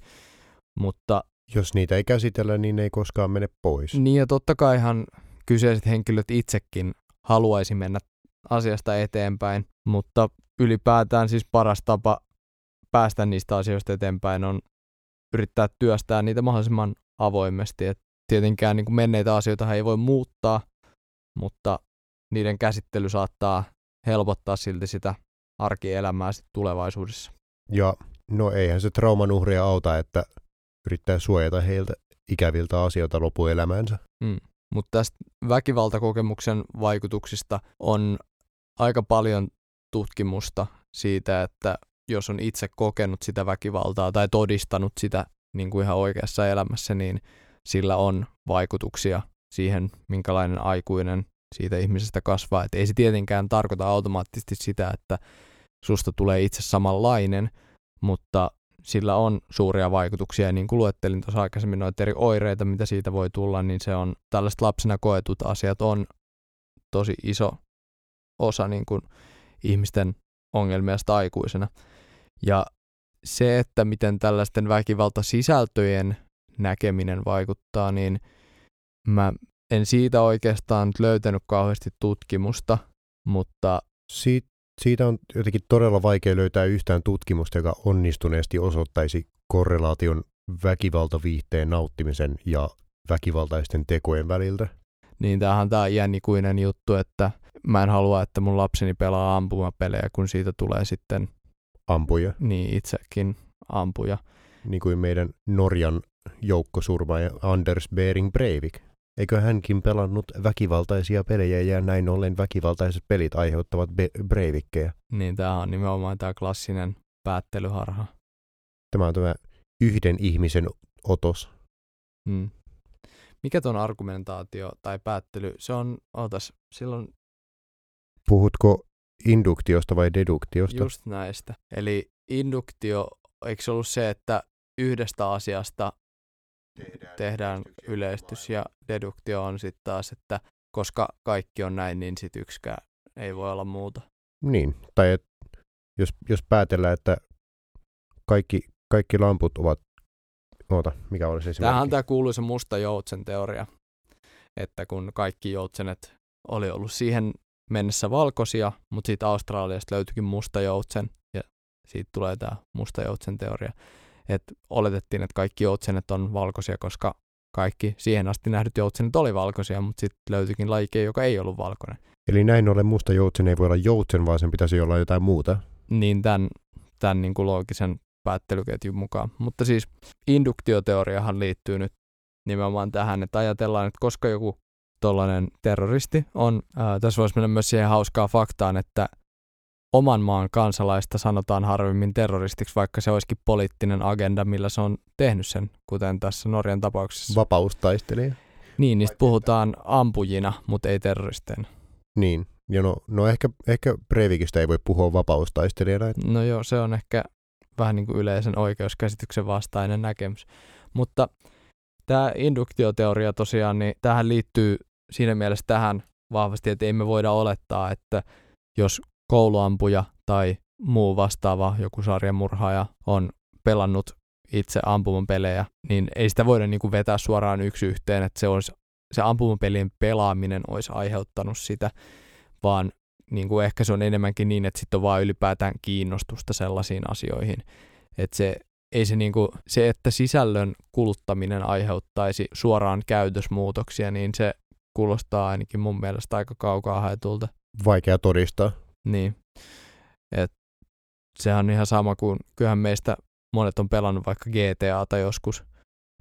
mutta... Jos niitä ei käsitellä, niin ne ei koskaan mene pois. Niin ja totta kaihan kyseiset henkilöt itsekin haluaisi mennä asiasta eteenpäin, mutta ylipäätään siis paras tapa päästä niistä asioista eteenpäin on yrittää työstää niitä mahdollisimman avoimesti. Et tietenkään niin kuin menneitä asioita ei voi muuttaa, mutta niiden käsittely saattaa helpottaa silti sitä arkielämää sit tulevaisuudessa. Ja no eihän se trauman uhria auta, että yrittää suojata heiltä ikäviltä asioita lopuelämäänsä. Mm. Mutta tästä väkivaltakokemuksen vaikutuksista on aika paljon tutkimusta siitä, että jos on itse kokenut sitä väkivaltaa tai todistanut sitä niin kuin ihan oikeassa elämässä, niin sillä on vaikutuksia siihen, minkälainen aikuinen siitä ihmisestä kasvaa. Et ei se tietenkään tarkoita automaattisesti sitä, että susta tulee itse samanlainen, mutta sillä on suuria vaikutuksia. Ja niin kuin luettelin tuossa aikaisemmin noita eri oireita, mitä siitä voi tulla, niin se on tällaiset lapsena koetut asiat on tosi iso osa niin kuin ihmisten ongelmia sitä aikuisena. Ja se, että miten tällaisten väkivaltasisältöjen näkeminen vaikuttaa, niin mä en siitä oikeastaan löytänyt kauheasti tutkimusta, mutta... Siit, siitä on jotenkin todella vaikea löytää yhtään tutkimusta, joka onnistuneesti osoittaisi korrelaation väkivaltaviihteen nauttimisen ja väkivaltaisten tekojen väliltä. Niin tämähän tämä jännikuinen juttu, että mä en halua, että mun lapseni pelaa ampumapelejä, kun siitä tulee sitten... Ampuja. Niin, itsekin ampuja. Niin kuin meidän Norjan joukkosurmaaja Anders Bering Breivik. Eikö hänkin pelannut väkivaltaisia pelejä ja näin ollen väkivaltaiset pelit aiheuttavat be- breivikkejä? Niin, tämä on nimenomaan tämä klassinen päättelyharha. Tämä on tämä yhden ihmisen otos. Hmm. Mikä tuon argumentaatio tai päättely, se on, ootas, silloin... Puhutko induktiosta vai deduktiosta? Just näistä. Eli induktio, eikö se ollut se, että yhdestä asiasta tehdään, tehdään yleistys ja deduktio on sitten taas, että koska kaikki on näin, niin sitten yksikään ei voi olla muuta. Niin, tai et, jos, jos päätellään, että kaikki, kaikki lamput ovat, oota, mikä olisi esimerkki? Tämähän on tämä kuuluisa musta joutsen teoria, että kun kaikki joutsenet oli ollut siihen mennessä valkoisia, mutta siitä Australiasta löytyikin musta joutsen ja siitä tulee tämä musta joutsen teoria että oletettiin, että kaikki joutsenet on valkoisia, koska kaikki siihen asti nähdyt joutsenet oli valkoisia, mutta sitten löytyikin lajike, joka ei ollut valkoinen. Eli näin ollen musta joutsen ei voi olla joutsen, vaan sen pitäisi olla jotain muuta. Niin tämän, tämän niin kuin loogisen päättelyketjun mukaan. Mutta siis induktioteoriahan liittyy nyt nimenomaan tähän, että ajatellaan, että koska joku tuollainen terroristi on, ää, tässä voisi mennä myös siihen hauskaa faktaan, että oman maan kansalaista sanotaan harvemmin terroristiksi, vaikka se olisikin poliittinen agenda, millä se on tehnyt sen, kuten tässä Norjan tapauksessa. Vapaustaistelija. Niin, niistä puhutaan ampujina, mutta ei terroristeina. Niin. Ja no, no ehkä, ehkä Breivikistä ei voi puhua vapaustaistelijana. että- No joo, se on ehkä vähän niin kuin yleisen oikeuskäsityksen vastainen näkemys. Mutta tämä induktioteoria tosiaan, niin tähän liittyy siinä mielessä tähän vahvasti, että ei me voida olettaa, että jos kouluampuja tai muu vastaava joku sarjamurhaaja on pelannut itse ampumapelejä, niin ei sitä voida niin kuin vetää suoraan yksi yhteen, että se, olisi, se ampumapelien pelaaminen olisi aiheuttanut sitä, vaan niin kuin ehkä se on enemmänkin niin, että sitten on vaan ylipäätään kiinnostusta sellaisiin asioihin. Että se, ei se, niin kuin, se, että sisällön kuluttaminen aiheuttaisi suoraan käytösmuutoksia, niin se kuulostaa ainakin mun mielestä aika kaukaa haetulta. Vaikea todistaa. Niin. Et sehän on ihan sama kuin, kyllähän meistä monet on pelannut vaikka GTAta joskus,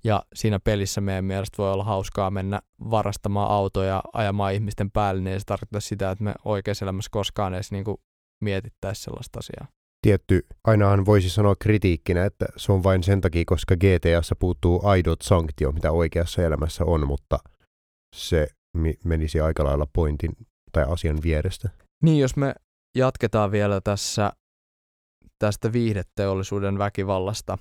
ja siinä pelissä meidän mielestä voi olla hauskaa mennä varastamaan autoja ajamaan ihmisten päälle, niin ei se tarkoita sitä, että me oikeassa elämässä koskaan edes niinku mietittäisi sellaista asiaa. Tietty, ainahan voisi sanoa kritiikkinä, että se on vain sen takia, koska GTAssa puuttuu aidot sanktio, mitä oikeassa elämässä on, mutta se menisi aika lailla pointin tai asian vierestä. Niin, jos me jatketaan vielä tässä tästä viihdeteollisuuden väkivallasta,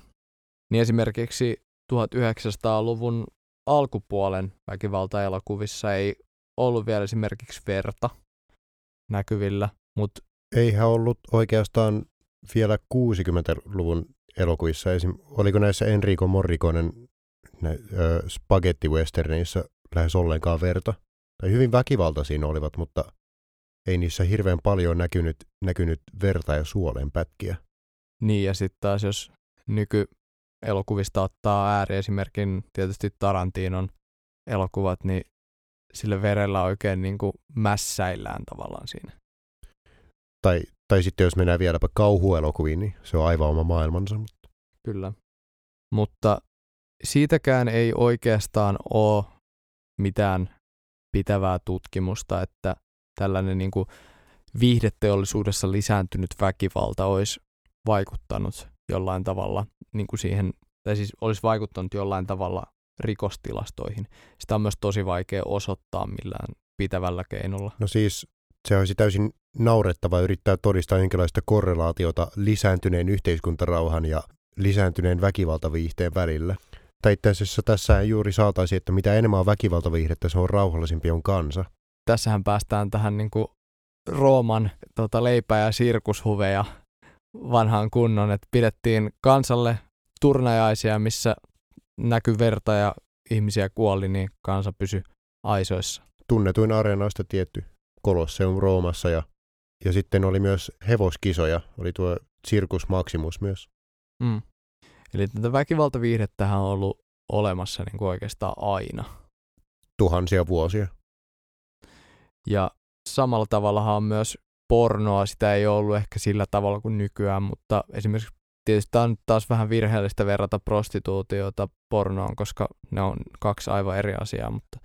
niin esimerkiksi 1900-luvun alkupuolen väkivaltaelokuvissa ei ollut vielä esimerkiksi verta näkyvillä, mutta Eihän ollut oikeastaan vielä 60-luvun elokuvissa, esim. oliko näissä Enrico Morriconen nä, ö, spagetti-westerneissa lähes ollenkaan verta. Tai hyvin väkivaltaisia ne olivat, mutta ei niissä hirveän paljon näkynyt, näkynyt verta ja suolen pätkiä. niin ja sitten taas jos nykyelokuvista ottaa ääriesimerkin tietysti Tarantinon elokuvat, niin sillä verellä oikein niin kuin mässäillään tavallaan siinä. Tai, tai sitten jos mennään vieläpä kauhuelokuviin, niin se on aivan oma maailmansa. Mutta Kyllä. Mutta siitäkään ei oikeastaan ole mitään pitävää tutkimusta, että tällainen niin kuin viihdeteollisuudessa lisääntynyt väkivalta olisi vaikuttanut jollain tavalla niin kuin siihen, tai siis olisi vaikuttanut jollain tavalla rikostilastoihin. Sitä on myös tosi vaikea osoittaa millään pitävällä keinolla. No siis se olisi täysin naurettava yrittää todistaa jonkinlaista korrelaatiota lisääntyneen yhteiskuntarauhan ja lisääntyneen väkivaltaviihteen välillä. Tai itse asiassa tässä juuri saataisi, että mitä enemmän on väkivaltaviihdettä, se on rauhallisempi on kansa. Tässähän päästään tähän niin kuin Rooman tota, leipä- ja sirkushuveja vanhaan kunnon, että pidettiin kansalle turnajaisia, missä näkyi verta ja ihmisiä kuoli, niin kansa pysyi aisoissa. Tunnetuin areenoista tietty Colosseum Roomassa ja, ja sitten oli myös hevoskisoja, oli tuo Circus Maximus myös. Mm. Eli tätä väkivaltaviihdettähän on ollut olemassa niin kuin oikeastaan aina. Tuhansia vuosia. Ja samalla tavallahan on myös pornoa, sitä ei ollut ehkä sillä tavalla kuin nykyään, mutta esimerkiksi tietysti tämä on taas vähän virheellistä verrata prostituutiota pornoon, koska ne on kaksi aivan eri asiaa, mutta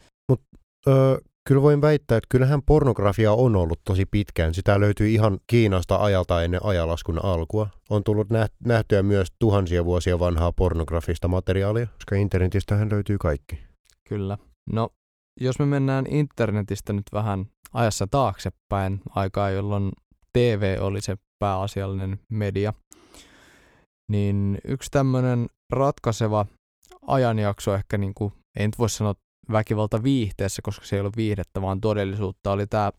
Öö, kyllä voin väittää, että kyllähän pornografia on ollut tosi pitkään. Sitä löytyy ihan Kiinasta ajalta ennen ajalaskun alkua. On tullut näht- nähtyä myös tuhansia vuosia vanhaa pornografista materiaalia, koska internetistähän löytyy kaikki. kyllä. No, jos me mennään internetistä nyt vähän ajassa taaksepäin, aikaa jolloin TV oli se pääasiallinen media, niin yksi tämmöinen ratkaiseva ajanjakso ehkä, niin kuin, ei nyt voi sanoa väkivalta viihteessä, koska se ei ollut viihdettä, vaan todellisuutta, oli tämä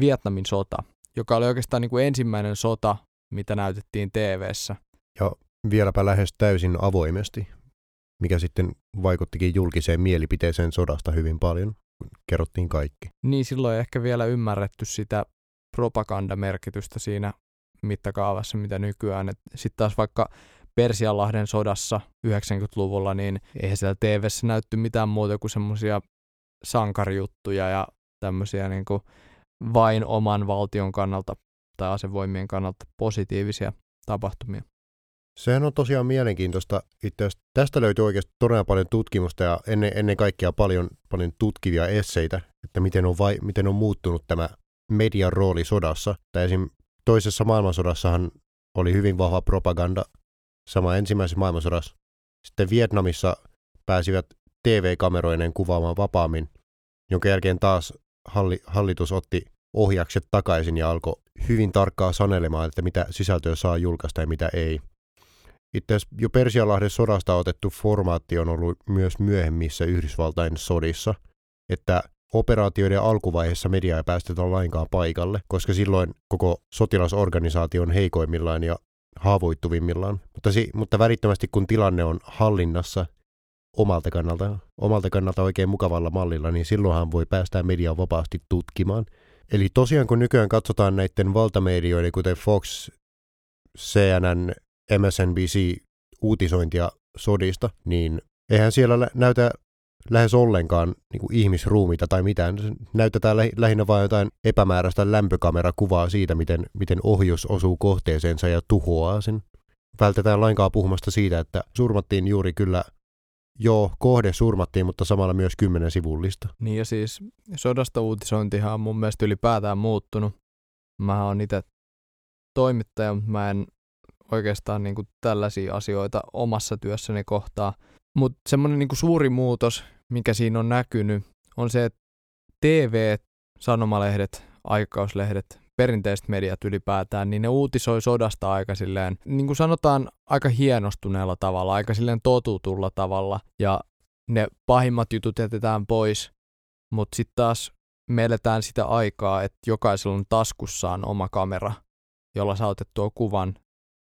Vietnamin sota, joka oli oikeastaan niin kuin ensimmäinen sota, mitä näytettiin TV:ssä. Ja vieläpä lähes täysin avoimesti, mikä sitten vaikuttikin julkiseen mielipiteeseen sodasta hyvin paljon, kun kerrottiin kaikki. Niin silloin ei ehkä vielä ymmärretty sitä propagandamerkitystä siinä mittakaavassa, mitä nykyään. Sitten taas vaikka Persianlahden sodassa 90-luvulla, niin eihän siellä TVssä näytty mitään muuta kuin semmoisia sankarijuttuja ja tämmöisiä niin kuin vain oman valtion kannalta tai asevoimien kannalta positiivisia tapahtumia. Sehän on tosiaan mielenkiintoista. Itse asiassa tästä löytyy oikeasti todella paljon tutkimusta ja ennen, ennen kaikkea paljon, paljon tutkivia esseitä, että miten on, vai, miten on muuttunut tämä median rooli sodassa. Tai esim. toisessa maailmansodassahan oli hyvin vahva propaganda, sama ensimmäisessä maailmansodassa. Sitten Vietnamissa pääsivät TV-kameroineen kuvaamaan vapaammin, jonka jälkeen taas halli, hallitus otti ohjakset takaisin ja alkoi hyvin tarkkaa sanelemaan, että mitä sisältöä saa julkaista ja mitä ei. Itse asiassa jo Persianlahden sodasta otettu formaatti on ollut myös myöhemmissä Yhdysvaltain sodissa, että operaatioiden alkuvaiheessa media ei päästetä lainkaan paikalle, koska silloin koko sotilasorganisaatio on heikoimmillaan ja haavoittuvimmillaan. Mutta, si- mutta välittömästi kun tilanne on hallinnassa omalta kannalta, omalta kannalta oikein mukavalla mallilla, niin silloinhan voi päästää mediaa vapaasti tutkimaan. Eli tosiaan kun nykyään katsotaan näiden valtamedioiden, kuten Fox, CNN, MSNBC uutisointia sodista, niin eihän siellä näytä lähes ollenkaan niin kuin ihmisruumita tai mitään. Näytetään lä- lähinnä vain jotain epämääräistä lämpökamerakuvaa siitä, miten, miten ohjus osuu kohteeseensa ja tuhoaa sen. Vältetään lainkaan puhumasta siitä, että surmattiin juuri kyllä, joo, kohde surmattiin, mutta samalla myös kymmenen sivullista. Niin ja siis sodasta uutisointihan on mun mielestä ylipäätään muuttunut. Mä oon itse toimittaja, mutta mä en oikeastaan niin kuin tällaisia asioita omassa työssäni kohtaa. Mutta semmoinen niin suuri muutos, mikä siinä on näkynyt, on se, että TV, sanomalehdet, aikakauslehdet, perinteiset mediat ylipäätään, niin ne uutisoi sodasta aika silleen, niin kuin sanotaan, aika hienostuneella tavalla, aika silleen totutulla tavalla, ja ne pahimmat jutut jätetään pois, mutta sitten taas me eletään sitä aikaa, että jokaisella on taskussaan oma kamera, jolla saa otettua kuvan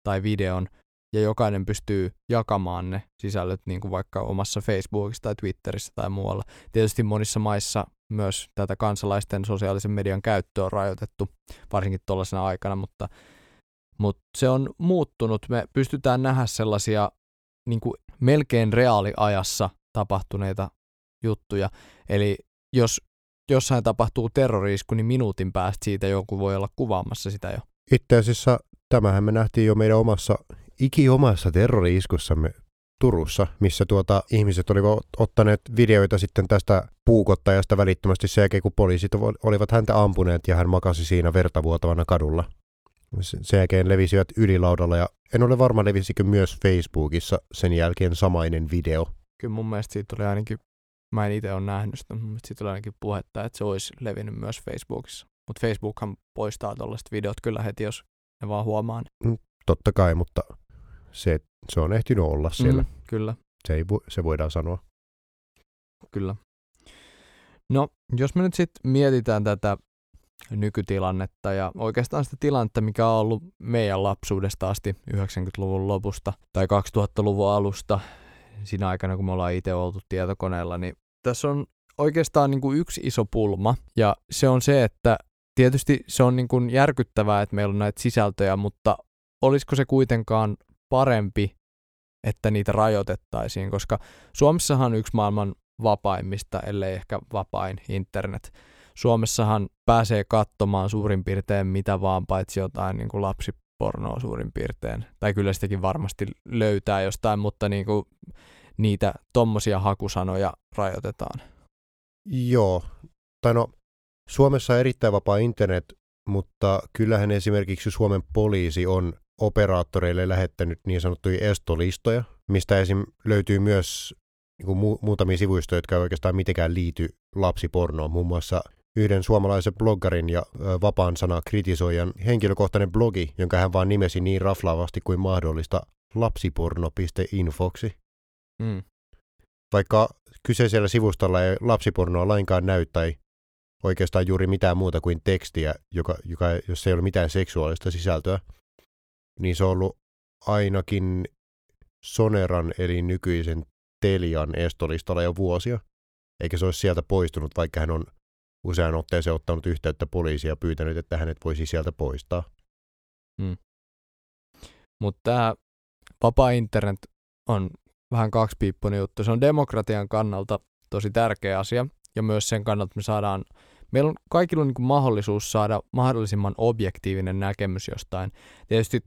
tai videon, ja jokainen pystyy jakamaan ne sisällöt niin kuin vaikka omassa Facebookissa tai Twitterissä tai muualla. Tietysti monissa maissa myös tätä kansalaisten sosiaalisen median käyttöä on rajoitettu, varsinkin tuollaisena aikana, mutta, mutta se on muuttunut. Me pystytään nähdä sellaisia niin kuin melkein reaaliajassa tapahtuneita juttuja. Eli jos jossain tapahtuu terrorisku, niin minuutin päästä siitä joku voi olla kuvaamassa sitä jo. Itse asiassa tämähän me nähtiin jo meidän omassa ikiomassa terrori-iskussamme Turussa, missä tuota, ihmiset olivat ottaneet videoita sitten tästä puukottajasta välittömästi sen jälkeen, kun poliisit olivat häntä ampuneet ja hän makasi siinä vertavuotavana kadulla. Sen jälkeen levisivät ylilaudalla ja en ole varma levisikö myös Facebookissa sen jälkeen samainen video. Kyllä mun mielestä siitä tuli ainakin, mä en itse ole nähnyt sitä, mielestä siitä tuli ainakin puhetta, että se olisi levinnyt myös Facebookissa. Mutta Facebookhan poistaa tuollaiset videot kyllä heti, jos ne vaan huomaa. Mm, totta kai, mutta se, se on ehtinyt olla siellä. Mm, kyllä. Se, ei, se voidaan sanoa. Kyllä. No, jos me nyt sitten mietitään tätä nykytilannetta ja oikeastaan sitä tilannetta, mikä on ollut meidän lapsuudesta asti 90-luvun lopusta tai 2000-luvun alusta, siinä aikana kun me ollaan itse oltu tietokoneella, niin tässä on oikeastaan niin kuin yksi iso pulma ja se on se, että tietysti se on niin kuin järkyttävää, että meillä on näitä sisältöjä, mutta olisiko se kuitenkaan parempi, että niitä rajoitettaisiin, koska Suomessahan on yksi maailman vapaimmista, ellei ehkä vapain internet. Suomessahan pääsee katsomaan suurin piirtein mitä vaan, paitsi jotain niin kuin lapsipornoa suurin piirtein. Tai kyllä sitäkin varmasti löytää jostain, mutta niin kuin niitä tommosia hakusanoja rajoitetaan. Joo. Tai no, Suomessa on erittäin vapaa internet, mutta kyllähän esimerkiksi Suomen poliisi on operaattoreille lähettänyt niin sanottuja estolistoja, mistä esim. löytyy myös niin kuin mu- muutamia sivuistoja, jotka ei oikeastaan mitenkään liity lapsipornoon. Muun muassa yhden suomalaisen bloggarin ja ö, vapaan sana kritisoijan henkilökohtainen blogi, jonka hän vaan nimesi niin raflaavasti kuin mahdollista lapsiporno.infoksi. Mm. Vaikka kyseisellä sivustolla ei lapsipornoa lainkaan näy tai oikeastaan juuri mitään muuta kuin tekstiä, joka, joka, jos ei ole mitään seksuaalista sisältöä, niin se on ollut ainakin Soneran eli nykyisen Telian estolistalla jo vuosia, eikä se olisi sieltä poistunut, vaikka hän on usean otteeseen ottanut yhteyttä poliisia ja pyytänyt, että hänet voisi sieltä poistaa. Hmm. Mutta tämä vapaa internet on vähän kaksipiippunen juttu. Se on demokratian kannalta tosi tärkeä asia ja myös sen kannalta, että me saadaan meillä on kaikilla niin mahdollisuus saada mahdollisimman objektiivinen näkemys jostain. Tietysti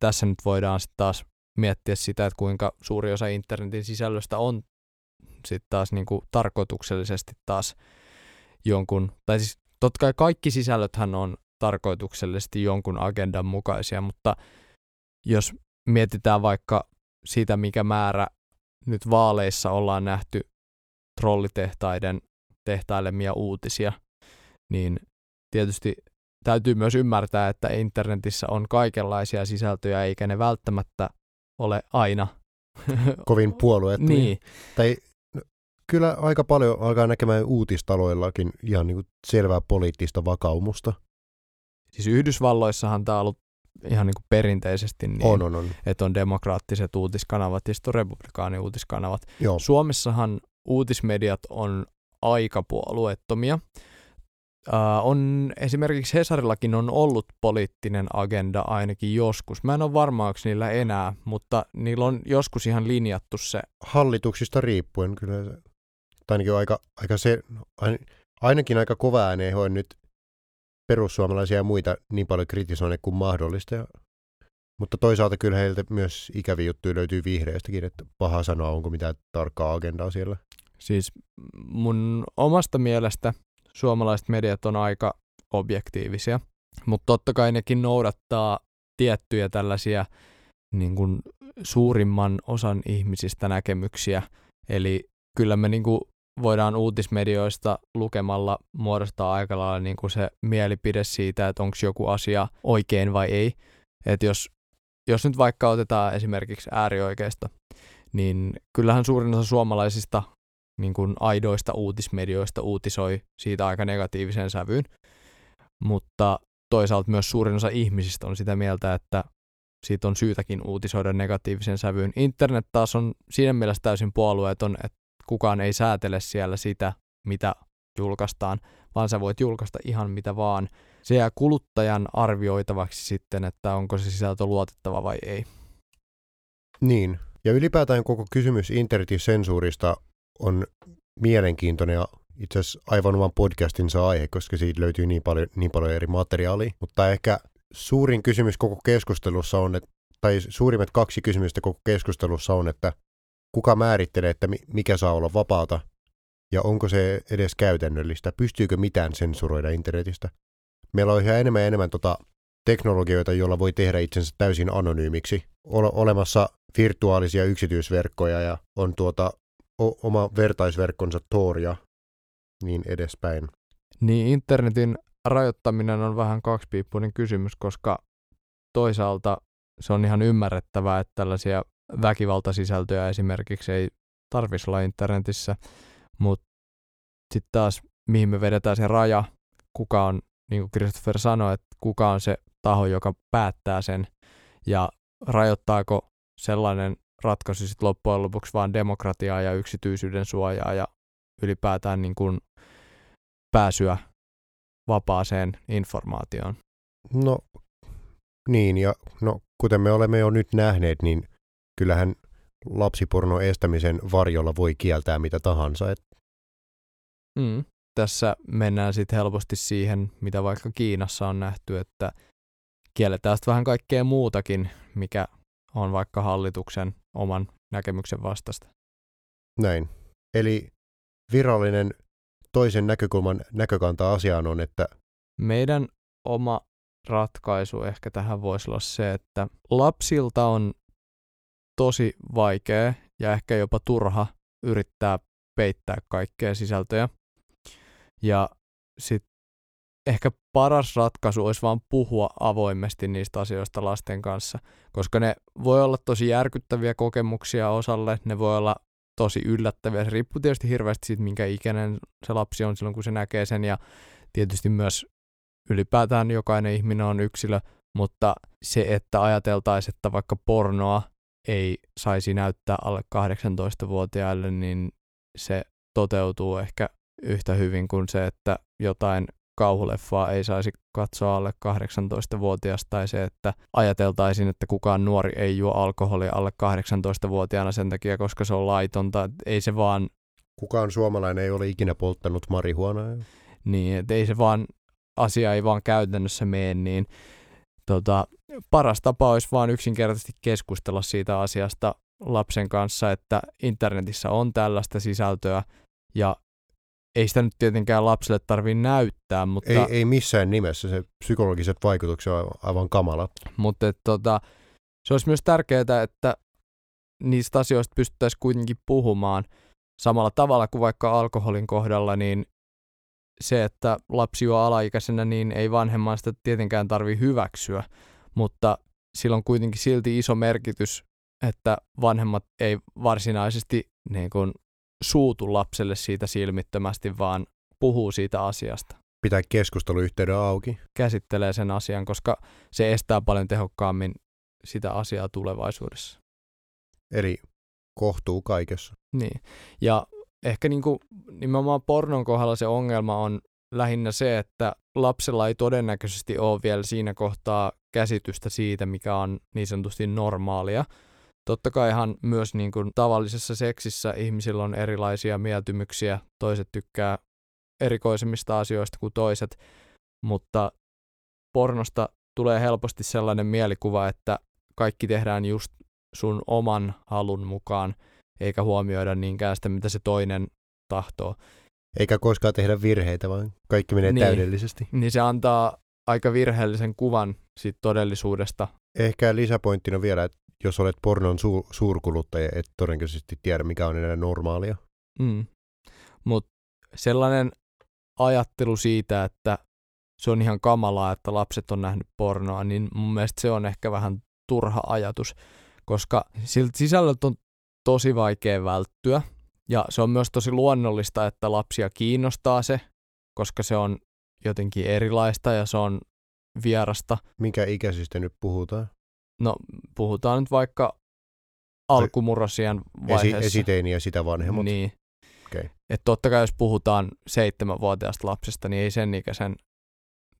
tässä nyt voidaan sitten taas miettiä sitä, että kuinka suuri osa internetin sisällöstä on sitten taas niin kuin tarkoituksellisesti taas jonkun, tai siis totta kai kaikki sisällöthän on tarkoituksellisesti jonkun agendan mukaisia, mutta jos mietitään vaikka sitä, mikä määrä nyt vaaleissa ollaan nähty trollitehtaiden tehtailemia uutisia, niin tietysti täytyy myös ymmärtää, että internetissä on kaikenlaisia sisältöjä, eikä ne välttämättä ole aina kovin puolueettomia. niin, Tai kyllä aika paljon alkaa näkemään uutistaloillakin ihan niin kuin selvää poliittista vakaumusta. siis Yhdysvalloissahan tämä on ollut ihan niin kuin perinteisesti niin, On, on, on. että on demokraattiset uutiskanavat ja sitten on republikaani uutiskanavat. Joo, Suomessahan uutismediat on aika puolueettomia. Uh, on esimerkiksi Hesarillakin on ollut poliittinen agenda ainakin joskus. Mä en ole varma, onko niillä enää, mutta niillä on joskus ihan linjattu se. hallituksista riippuen kyllä. Tai ainakin aika, aika se, ain- ainakin aika kova ääneen he on nyt perussuomalaisia ja muita niin paljon kritisoineet kuin mahdollista. Mutta toisaalta kyllä heiltä myös ikäviä juttuja löytyy vihreistäkin, että paha sanoa, onko mitään tarkkaa agendaa siellä. Siis mun omasta mielestä suomalaiset mediat on aika objektiivisia, mutta totta kai nekin noudattaa tiettyjä tällaisia niin kuin suurimman osan ihmisistä näkemyksiä. Eli kyllä me niin kuin voidaan uutismedioista lukemalla muodostaa aika lailla niin kuin se mielipide siitä, että onko joku asia oikein vai ei. Että jos, jos nyt vaikka otetaan esimerkiksi äärioikeista, niin kyllähän suurin osa suomalaisista niin kuin aidoista uutismedioista uutisoi siitä aika negatiivisen sävyyn. Mutta toisaalta myös suurin osa ihmisistä on sitä mieltä, että siitä on syytäkin uutisoida negatiivisen sävyyn. Internet taas on siinä mielessä täysin puolueeton, että kukaan ei säätele siellä sitä, mitä julkaistaan, vaan sä voit julkaista ihan mitä vaan. Se jää kuluttajan arvioitavaksi sitten, että onko se sisältö luotettava vai ei. Niin. Ja ylipäätään koko kysymys internetin sensuurista on mielenkiintoinen ja itse asiassa aivan oman podcastinsa aihe, koska siitä löytyy niin paljon, niin paljon eri materiaalia. Mutta ehkä suurin kysymys koko keskustelussa on, että, tai suurimmat kaksi kysymystä koko keskustelussa on, että kuka määrittelee, että mi- mikä saa olla vapaata ja onko se edes käytännöllistä, pystyykö mitään sensuroida internetistä. Meillä on yhä enemmän ja enemmän tota teknologioita, joilla voi tehdä itsensä täysin anonyymiksi. Ole- olemassa virtuaalisia yksityisverkkoja ja on tuota o- oma vertaisverkkonsa Tor ja niin edespäin. Niin internetin rajoittaminen on vähän kaksipiippuinen kysymys, koska toisaalta se on ihan ymmärrettävää, että tällaisia väkivaltasisältöjä esimerkiksi ei tarvitsisi olla internetissä, mutta sitten taas mihin me vedetään se raja, kuka on, niin kuin Christopher sanoi, että kuka on se taho, joka päättää sen ja rajoittaako sellainen ratkaisu sitten loppujen lopuksi vaan demokratiaa ja yksityisyyden suojaa ja ylipäätään niin kuin pääsyä vapaaseen informaatioon. No niin, ja no, kuten me olemme jo nyt nähneet, niin kyllähän lapsipornon estämisen varjolla voi kieltää mitä tahansa. Et, Mm. Tässä mennään sitten helposti siihen, mitä vaikka Kiinassa on nähty, että kielletään sitten vähän kaikkea muutakin, mikä on vaikka hallituksen oman näkemyksen vastasta. näin. Eli virallinen toisen näkökulman näkökanta asiaan on, että Meidän oma ratkaisu ehkä tähän voisi olla se, että lapsilta on tosi vaikea ja ehkä jopa turha yrittää peittää kaikkea sisältöjä. Ja sitten ehkä paras ratkaisu olisi vaan puhua avoimesti niistä asioista lasten kanssa, koska ne voi olla tosi järkyttäviä kokemuksia osalle, ne voi olla tosi yllättäviä. Se riippuu tietysti hirveästi siitä, minkä ikäinen se lapsi on silloin, kun se näkee sen, ja tietysti myös ylipäätään jokainen ihminen on yksilö, mutta se, että ajateltaisiin, että vaikka pornoa ei saisi näyttää alle 18-vuotiaille, niin se toteutuu ehkä yhtä hyvin kuin se, että jotain kauhuleffaa ei saisi katsoa alle 18-vuotias tai se, että ajateltaisiin, että kukaan nuori ei juo alkoholia alle 18-vuotiaana sen takia, koska se on laitonta. Ei se vaan, kukaan suomalainen ei ole ikinä polttanut marihuonaa. niin, että ei se vaan, asia ei vaan käytännössä mene, niin tota, paras tapa olisi vaan yksinkertaisesti keskustella siitä asiasta lapsen kanssa, että internetissä on tällaista sisältöä ja ei sitä nyt tietenkään lapselle tarvii näyttää, mutta, Ei, ei missään nimessä, se psykologiset vaikutukset on aivan kamala. mutta et, tota, se olisi myös tärkeää, että niistä asioista pystyttäisiin kuitenkin puhumaan. Samalla tavalla kuin vaikka alkoholin kohdalla, niin se, että lapsi juo alaikäisenä, niin ei vanhemman sitä tietenkään tarvi hyväksyä, mutta sillä on kuitenkin silti iso merkitys, että vanhemmat ei varsinaisesti niin kuin, suutu lapselle siitä silmittömästi, vaan puhuu siitä asiasta, Pitää keskusteluyhteyden auki. käsittelee sen asian, koska se estää paljon tehokkaammin sitä asiaa tulevaisuudessa. Eli kohtuu kaikessa. Niin. Ja ehkä niin kuin nimenomaan pornon kohdalla se ongelma on lähinnä se, että lapsella ei todennäköisesti ole vielä siinä kohtaa käsitystä siitä, mikä on niin sanotusti normaalia. Totta kaihan myös niin kuin tavallisessa seksissä ihmisillä on erilaisia mieltymyksiä, toiset tykkää erikoisemmista asioista kuin toiset, mutta pornosta tulee helposti sellainen mielikuva, että kaikki tehdään just sun oman halun mukaan, eikä huomioida niinkään sitä, mitä se toinen tahtoo. Eikä koskaan tehdä virheitä, vaan kaikki menee Niin. täydellisesti. Niin se antaa aika virheellisen kuvan siitä todellisuudesta. Ehkä lisäpointtina vielä, että jos olet pornon su- suurkuluttaja, et todennäköisesti tiedä, mikä on enää normaalia. Mm. Mutta sellainen ajattelu siitä, että se on ihan kamalaa, että lapset on nähnyt pornoa, niin mun mielestä se on ehkä vähän turha ajatus, koska siltä sisällöltä on tosi vaikea välttyä. Ja se on myös tosi luonnollista, että lapsia kiinnostaa se, koska se on jotenkin erilaista ja se on vierasta. Minkä ikäisistä nyt puhutaan? No, puhutaan nyt vaikka alkumurrosien Esi- vaiheessa. esiteini ja sitä vanhemmat. Niin. Okei. Et totta kai jos puhutaan seitsemänvuotiaasta lapsesta, niin ei sen ikäisen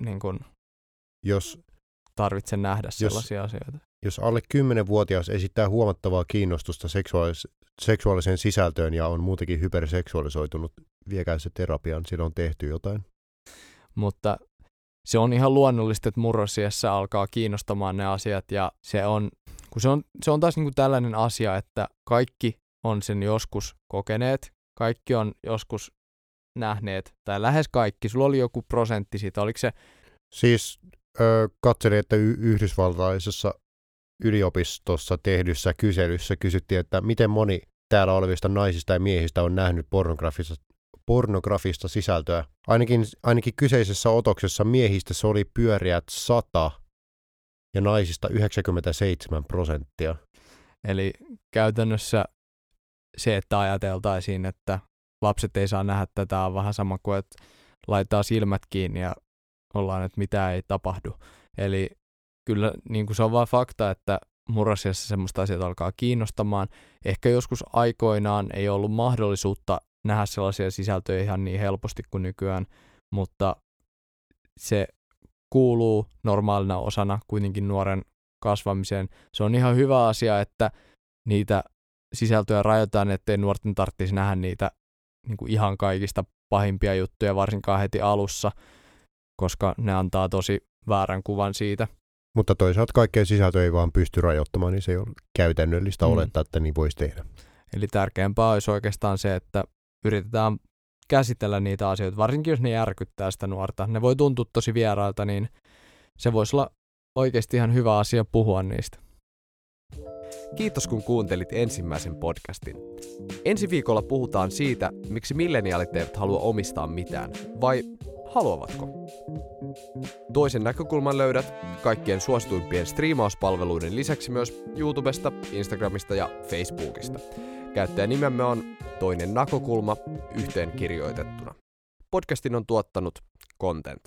niin kun, Jos, tarvitse nähdä sellaisia asioita. jos alle 10-vuotias esittää huomattavaa kiinnostusta seksuaalis- seksuaaliseen sisältöön ja on muutenkin hyperseksuaalisoitunut, viekää se terapiaan, sillä on tehty jotain. Mutta se on ihan luonnollista, että murrosiassa alkaa kiinnostamaan ne asiat ja se on, kun se on, se on taas niin kuin tällainen asia, että kaikki on sen joskus kokeneet, kaikki on joskus nähneet, tai lähes kaikki, sulla oli joku prosentti siitä, oliko se, Siis katselin, että yhdysvaltaisessa yliopistossa tehdyssä kyselyssä kysyttiin, että miten moni täällä olevista naisista ja miehistä on nähnyt pornografista, pornografista sisältöä. Ainakin, ainakin kyseisessä otoksessa miehistä se oli pyöriät 100 ja naisista 97 prosenttia. Eli käytännössä se, että ajateltaisiin, että lapset ei saa nähdä tätä, on vähän sama kuin, että laittaa silmät kiinni ja ollaan, että mitä ei tapahdu. Eli kyllä niin kuin se on vain fakta, että murrosiassa semmoista asiat alkaa kiinnostamaan. Ehkä joskus aikoinaan ei ollut mahdollisuutta nähdä sellaisia sisältöjä ihan niin helposti kuin nykyään, mutta se kuuluu normaalina osana kuitenkin nuoren kasvamiseen. Se on ihan hyvä asia, että niitä sisältöjä rajoitetaan, ettei nuorten tarvitsisi nähdä niitä niin kuin ihan kaikista pahimpia juttuja, varsinkaan heti alussa, koska ne antaa tosi väärän kuvan siitä. Mutta toisaalta kaikkea sisältöä ei vaan pysty rajoittamaan, niin se ei ole käytännöllistä Mm. olettaa, että niin voisi tehdä. Eli tärkeämpää olisi oikeastaan se, että yritetään käsitellä niitä asioita, varsinkin jos ne järkyttää sitä nuorta. Ne voi tuntua tosi vierailta, niin se voisi olla oikeasti ihan hyvä asia puhua niistä. Kiitos kun kuuntelit ensimmäisen podcastin. Ensi viikolla puhutaan siitä, miksi milleniaalit eivät halua omistaa mitään, vai haluavatko? Toisen näkökulman löydät kaikkien suosituimpien striimauspalveluiden lisäksi myös YouTubesta, Instagramista ja Facebookista. Käyttäjänimemme on Toinen näkökulma yhteen kirjoitettuna. Podcastin on tuottanut Content.